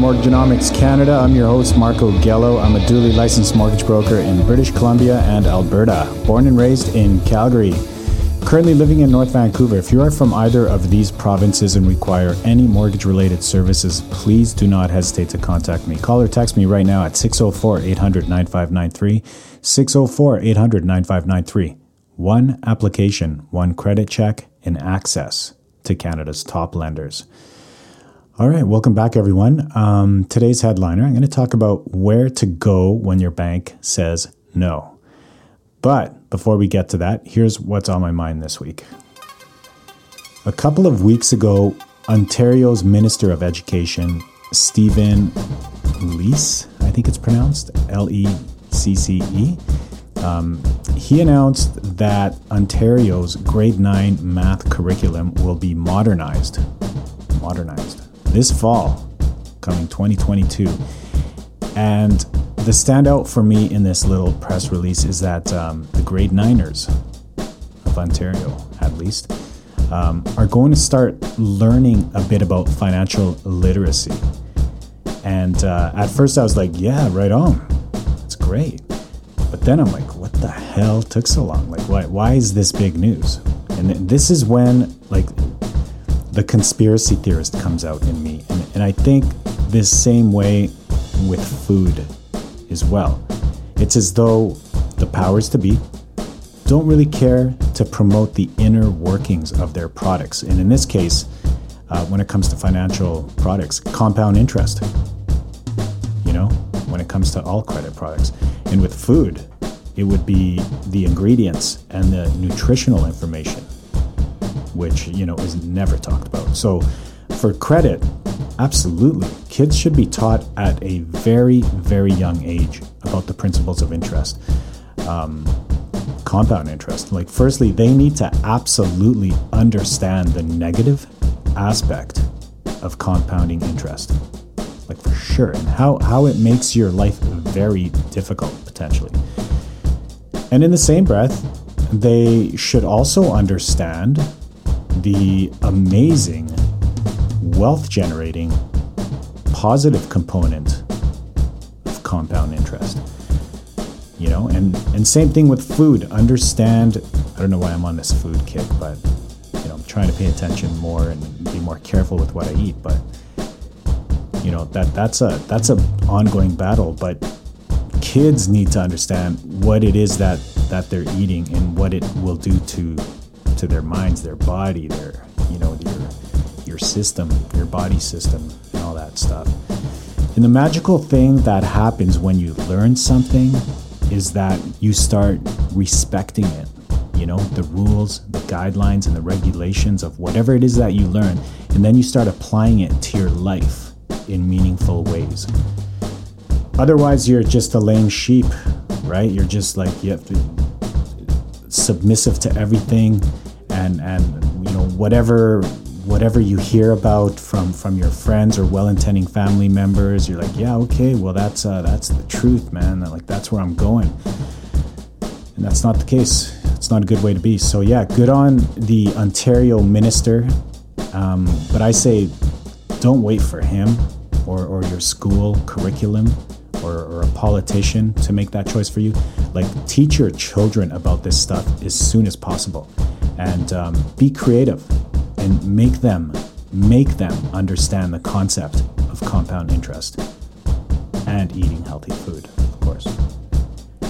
Mortgagenomics Canada. I'm your host, Marco Gello. I'm a duly licensed mortgage broker in British Columbia and Alberta, born and raised in Calgary. Currently living in North Vancouver. If you are from either of these provinces and require any mortgage related services, please do not hesitate to contact me. Call or text me right now at 604 800 9593. 604 800 9593. One application, one credit check, and access to Canada's top lenders. All right, welcome back, everyone. Um, today's headliner I'm going to talk about where to go when your bank says no. But before we get to that, here's what's on my mind this week. A couple of weeks ago, Ontario's Minister of Education, Stephen Lecce, I think it's pronounced L E C C E, um, he announced that Ontario's grade 9 math curriculum will be modernized. Modernized this fall, coming 2022. And the standout for me in this little press release is that um, the grade niners of Ontario, at least, um, are going to start learning a bit about financial literacy. And uh, at first I was like, yeah, right on. It's great. But then I'm like, what the hell took so long? Like, why, why is this big news? And this is when, like, the conspiracy theorist comes out in. And, I think this same way with food as well. It's as though the powers to be don't really care to promote the inner workings of their products. And in this case, uh, when it comes to financial products, compound interest, you know, when it comes to all credit products. And with food, it would be the ingredients and the nutritional information which you know is never talked about. So for credit, absolutely, kids should be taught at a very very young age about the principles of interest. Um, compound interest. Like, firstly, they need to absolutely understand the negative aspect of compounding interest, like for sure, and how, how it makes your life very difficult potentially. And in the same breath, they should also understand the amazing wealth generating positive component of compound interest. You know, and, and same thing with food. Understand, I don't know why I'm on this food kick, but you know, I'm trying to pay attention more and be more careful with what I eat. But you know, that that's a that's a ongoing battle. But kids need to understand what it is that that they're eating and what it will do to to their minds, their body, their system, your body system, and all that stuff. And the magical thing that happens when you learn something is that you start respecting it. You know, the rules, the guidelines, and the regulations of whatever it is that you learn, and then you start applying it to your life in meaningful ways. Otherwise, you're just a lame sheep, right? You're just like you have to submissive to everything and and you know whatever whatever you hear about from from your friends or well-intending family members you're like yeah okay well that's uh, that's the truth man. Like that's where i'm going. And that's not the case. It's not a good way to be. So yeah good on the ontario minister. Um, but i say don't wait for him or, or your school curriculum or, or a politician to make that choice for you. Like teach your children about this stuff as soon as possible. And um, be creative and make them make them understand the concept of compound interest and eating healthy food, of course.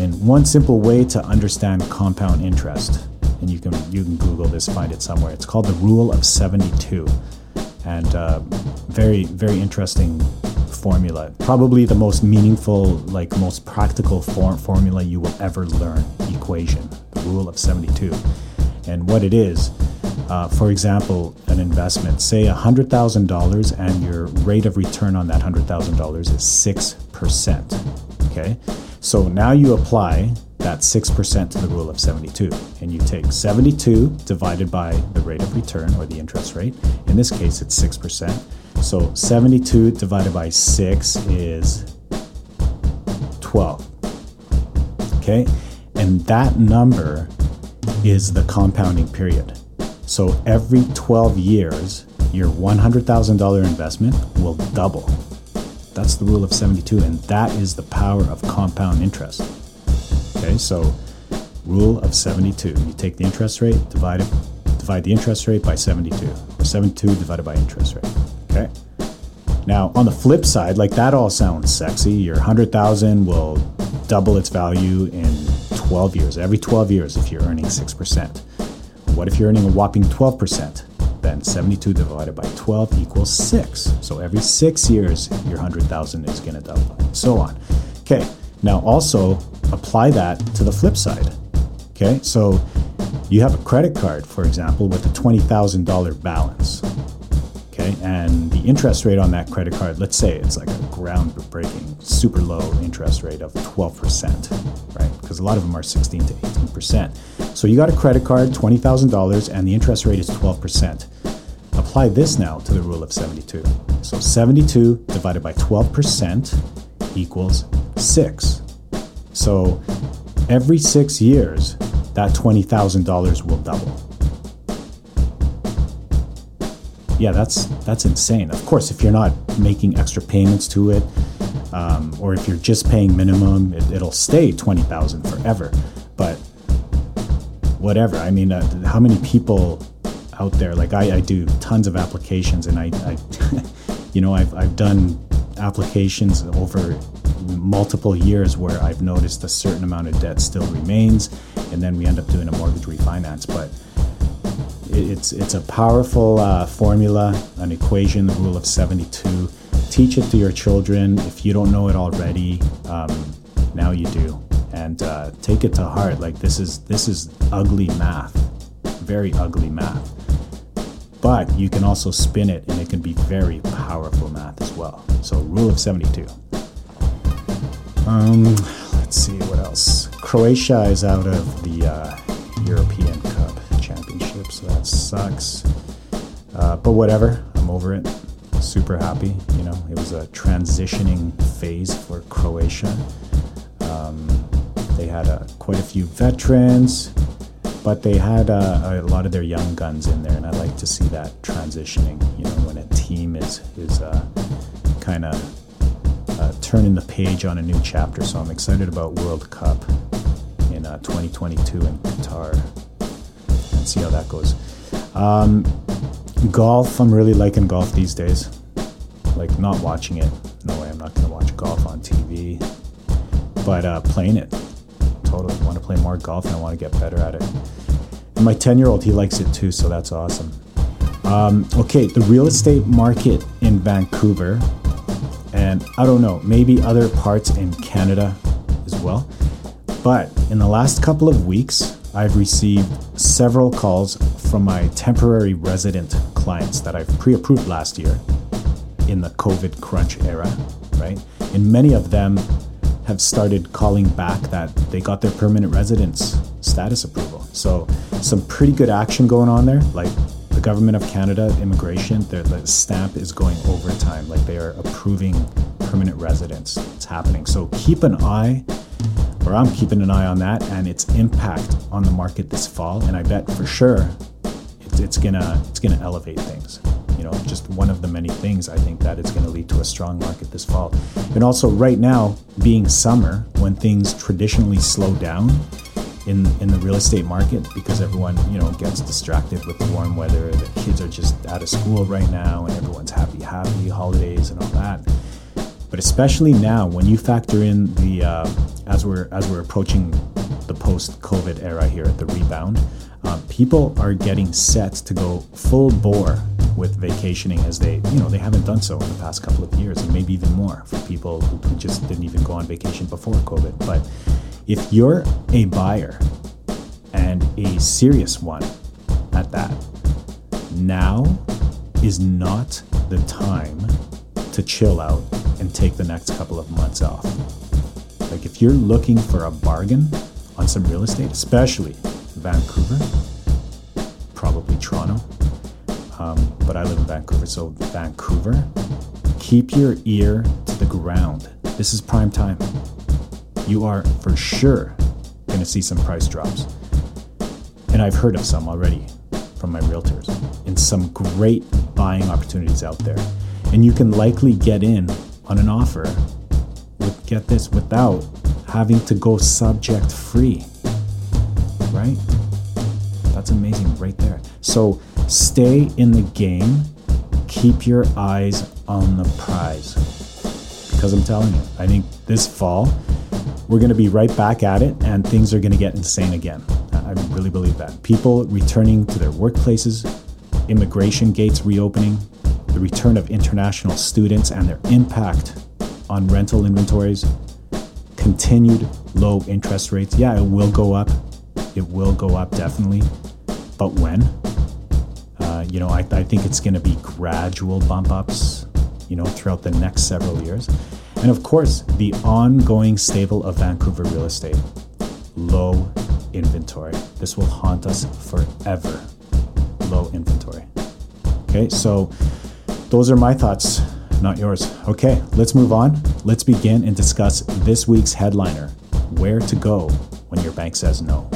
And one simple way to understand compound interest, and you can you can Google this, find it somewhere. It's called the Rule of 72, and uh, very very interesting formula. Probably the most meaningful, like most practical form formula you will ever learn. Equation, the Rule of 72 and what it is. Uh, for example, an investment, say $100,000 and your rate of return on that $100,000 is 6%. Okay, so now you apply that 6% to the rule of 72, and you take 72 divided by the rate of return or the interest rate. In this case, it's 6%. So 72 divided by 6 is 12. Okay, and that number is the compounding period. So every 12 years, your $100,000 investment will double That's the rule of 72, and that is the power of compound interest. Okay, so rule of 72. You take the interest rate, divide it, divide the interest rate by 72, or 72 divided by interest rate. Okay. Now, on the flip side, like that all sounds sexy. Your 100,000 will double its value in 12 years. Every 12 years, if you're earning 6%. What if you're earning a whopping 12%? Then 72 divided by 12 equals 6. So every six years, your 100,000 is going to double, and so on. Okay. Now, also apply that to the flip side. Okay. So you have a credit card, for example, with a $20,000 balance okay? And the interest rate on that credit card, let's say it's like a groundbreaking, super low interest rate of 12%, right? Because a lot of them are 16 to 18%. So you got a credit card, $20,000, and the interest rate is 12%. Apply this now to the rule of 72. So 72 divided by 12% equals 6. So every six years, that $20,000 will double. yeah, that's that's insane. Of course, if you're not making extra payments to it, um, or if you're just paying minimum, it, will stay twenty thousand forever. Whatever. I mean, uh, how many people out there? Like I, I do tons of applications, and I, I you know, I've I've done applications over multiple years where I've noticed a certain amount of debt still remains, and then we end up doing a mortgage refinance, but it's it's a powerful uh, formula, an equation, the rule of 72. Teach it to your children. If you don't know it already, um, now you do, and uh, take it to heart. Like this is this is ugly math, very ugly math. But you can also spin it, and it can be very powerful math as well. So, rule of 72. Um, let's see what else. Croatia is out of the uh, European Cup Championship, so that sucks. Uh, but whatever, I'm over it. Super happy. You know, it was a transitioning phase for Croatia. Um, they had uh, quite a few veterans, but they had uh, a lot of their young guns in there, and I like to see that transitioning. You know, when a team is is uh, kind of uh, turning the page on a new chapter. So I'm excited about World Cup in uh, 2022 in Qatar and see how that goes. Um, golf, I'm really liking golf these days. Like, not watching it. No way, I'm not to watch golf on TV. But uh, playing it. Play more golf and I want to get better at it. And my 10 year old, he likes it too, so that's awesome. Um, okay, the real estate market in Vancouver, and I don't know, maybe other parts in Canada as well. But in the last couple of weeks, I've received several calls from my temporary resident clients that I've pre approved last year in the COVID crunch era, right? And many of them have started calling back that they got their permanent residence status approval. So, some pretty good action going on there. Like the government of Canada, immigration, their the stamp is going overtime. Like they are approving permanent residence. It's happening. So, keep an eye or I'm keeping an eye on that and its impact on the market this fall. And I bet for sure it's, it's gonna it's gonna elevate things. You know, just one of the many things I think that it's going to lead to a strong market this fall. And also, right now, being summer, when things traditionally slow down in in the real estate market because everyone you know gets distracted with the warm weather, the kids are just out of school right now, and everyone's happy, happy holidays and all that but especially now, when you factor in the uh, as we're as we're approaching the post-COVID era here at the rebound, um, people are getting set to go full bore with vacationing as they you know they haven't done so in the past couple of years, and maybe even more for people who, just didn't even go on vacation before COVID. But if you're a buyer and a serious one at that, now is not the time to chill out and take the next couple of months off. Like if you're looking for a bargain on some real estate, especially Vancouver, probably Toronto, um, but I live in Vancouver, so Vancouver, keep your ear to the ground. This is prime time. You are for sure going to see some price drops. And I've heard of some already from my realtors and some great buying opportunities out there. And you can likely get in on an offer with get this without having to go subject free. Right? That's amazing right there. So stay in the game. Keep your eyes on the prize. Because I'm telling you, I think this fall we're going to be right back at it and things are going to get insane again. I really believe that. People returning to their workplaces, immigration gates reopening, the return of international students and their impact on rental inventories, continued low interest rates. Yeah, it will go up. It will go up definitely. But when? You know, I, I think it's going to be gradual bump ups, you know, throughout the next several years. And of course, the ongoing stable of Vancouver real estate. Low inventory. This will haunt us forever. Low inventory. Okay, so those are my thoughts, not yours. Okay, let's move on. Let's begin and discuss this week's headliner where to go when your bank says no.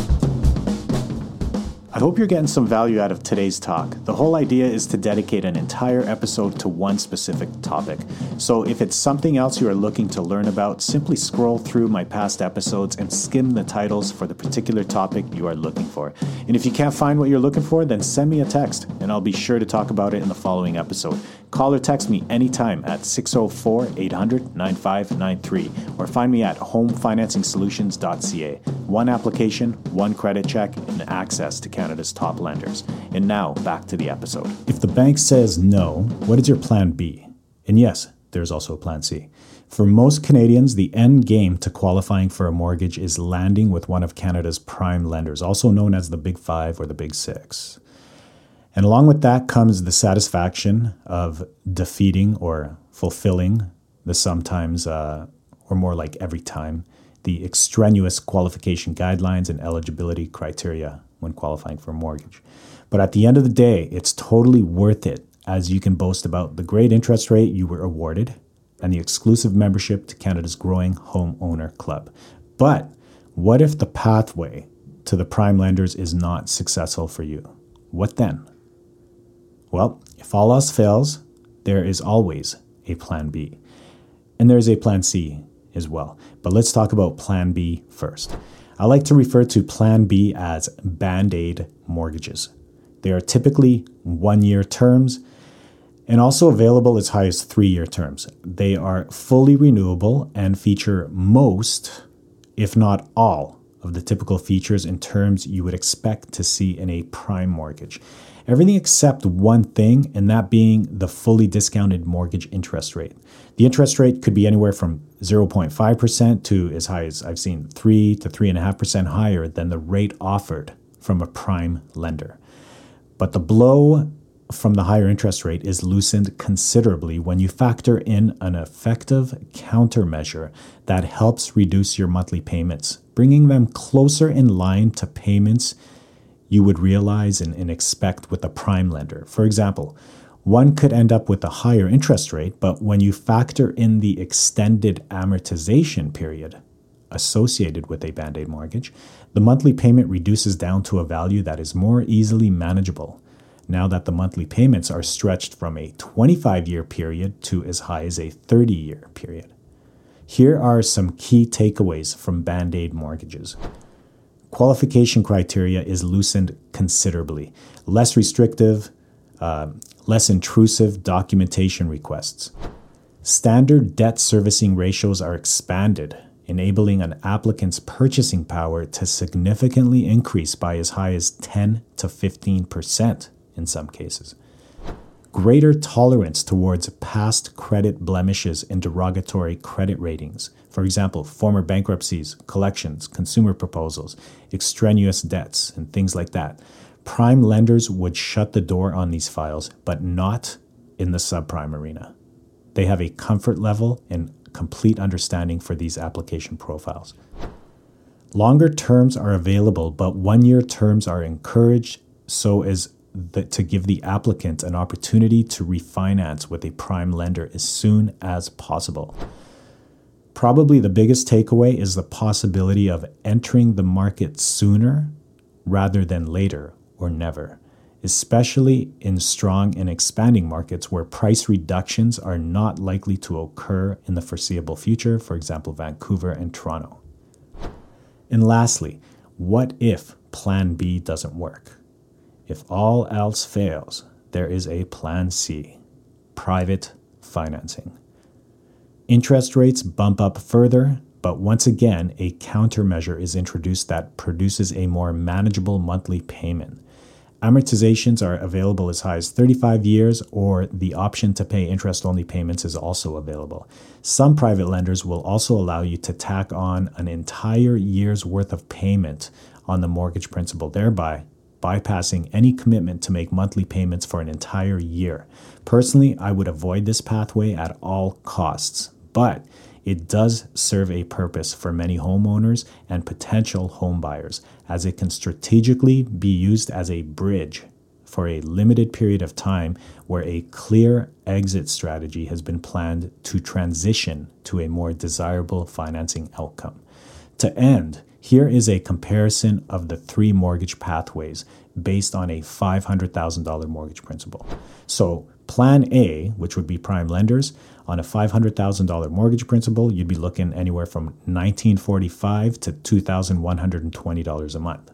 I hope you're getting some value out of today's talk. The whole idea is to dedicate an entire episode to one specific topic. So if it's something else you are looking to learn about, simply scroll through my past episodes and skim the titles for the particular topic you are looking for. And if you can't find what you're looking for, then send me a text and I'll be sure to talk about it in the following episode. Call or text me anytime at 604 800 9593 or find me at homefinancingsolutions.ca. One application, one credit check, and access to Canada's top lenders. And now back to the episode. If the bank says no, what is your plan B? And yes, there's also a plan C. For most Canadians, the end game to qualifying for a mortgage is landing with one of Canada's prime lenders, also known as the Big Five or the Big Six. And along with that comes the satisfaction of defeating or fulfilling the sometimes, uh, or more like every time, the extraneous qualification guidelines and eligibility criteria when qualifying for a mortgage. But at the end of the day, it's totally worth it as you can boast about the great interest rate you were awarded and the exclusive membership to Canada's growing homeowner club. But what if the pathway to the prime lenders is not successful for you? What then? Well, if all else fails, there is always a plan B. And there's a plan C as well. But let's talk about plan B first. I like to refer to plan B as band aid mortgages. They are typically one year terms and also available as high as three year terms. They are fully renewable and feature most, if not all, of the typical features and terms you would expect to see in a prime mortgage. Everything except one thing, and that being the fully discounted mortgage interest rate. The interest rate could be anywhere from 0.5% to as high as I've seen 3 to 3.5% higher than the rate offered from a prime lender. But the blow from the higher interest rate is loosened considerably when you factor in an effective countermeasure that helps reduce your monthly payments, bringing them closer in line to payments you would realize and, and expect with a prime lender. For example, one could end up with a higher interest rate, but when you factor in the extended amortization period associated with a band aid mortgage, the monthly payment reduces down to a value that is more easily manageable now that the monthly payments are stretched from a 25 year period to as high as a 30 year period. Here are some key takeaways from band aid mortgages. Qualification criteria is loosened considerably, less restrictive, uh, less intrusive documentation requests. Standard debt servicing ratios are expanded, enabling an applicant's purchasing power to significantly increase by as high as 10 to 15 percent in some cases. Greater tolerance towards past credit blemishes and derogatory credit ratings. For example, former bankruptcies, collections, consumer proposals, extraneous debts, and things like that. Prime lenders would shut the door on these files, but not in the subprime arena. They have a comfort level and complete understanding for these application profiles. Longer terms are available, but one year terms are encouraged so as that to give the applicant an opportunity to refinance with a prime lender as soon as possible. Probably the biggest takeaway is the possibility of entering the market sooner rather than later or never. especially in strong and expanding markets where price reductions are not likely to occur in the foreseeable future, for example, Vancouver and Toronto. And lastly, what if Plan B doesn't work? If all else fails, there is a Plan C private financing. Interest rates bump up further, but once again, a countermeasure is introduced that produces a more manageable monthly payment. Amortizations are available as high as 35 years, or the option to pay interest only payments is also available. Some private lenders will also allow you to tack on an entire year's worth of payment on the mortgage principal, thereby bypassing any commitment to make monthly payments for an entire year. Personally, I would avoid this pathway at all costs, but it does serve a purpose for many homeowners and potential homebuyers, as it can strategically be used as a bridge for a limited period of time where a clear exit strategy has been planned to transition to a more desirable financing outcome. To end, here is a comparison of the three mortgage pathways based on a $500,000 mortgage principal. So, Plan A, which would be prime lenders, on a $500,000 mortgage principal, you'd be looking anywhere from 1945 to $2,120 a month.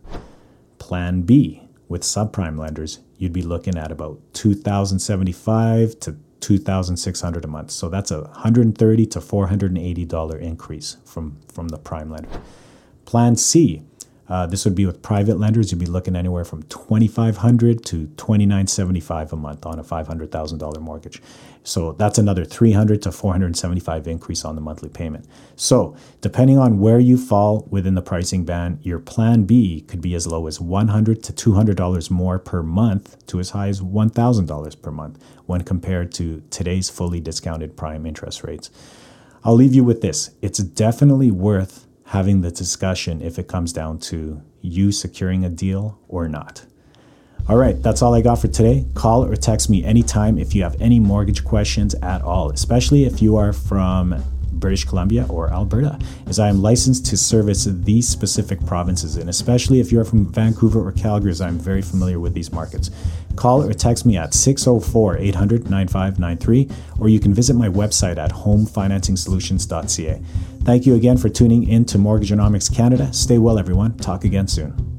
Plan B, with subprime lenders, you'd be looking at about 2075 to 2600 a month. So that's a 130 to $480 increase from, from the prime lender. Plan C, uh, this would be with private lenders. You'd be looking anywhere from twenty five hundred to twenty nine seventy five a month on a five hundred thousand dollar mortgage. So that's another three hundred to four hundred seventy five increase on the monthly payment. So depending on where you fall within the pricing band, your Plan B could be as low as one hundred to two hundred dollars more per month to as high as one thousand dollars per month when compared to today's fully discounted prime interest rates. I'll leave you with this: it's definitely worth having the discussion if it comes down to you securing a deal or not. All right, that's all I got for today. Call or text me anytime if you have any mortgage questions at all, especially if you are from British Columbia or Alberta, as I am licensed to service these specific provinces, and especially if you're from Vancouver or Calgary, as I'm very familiar with these markets. Call or text me at 604 800 9593, or you can visit my website at homefinancingsolutions.ca. Thank you again for tuning in to Mortgage Mortgageonomics Canada. Stay well, everyone. Talk again soon.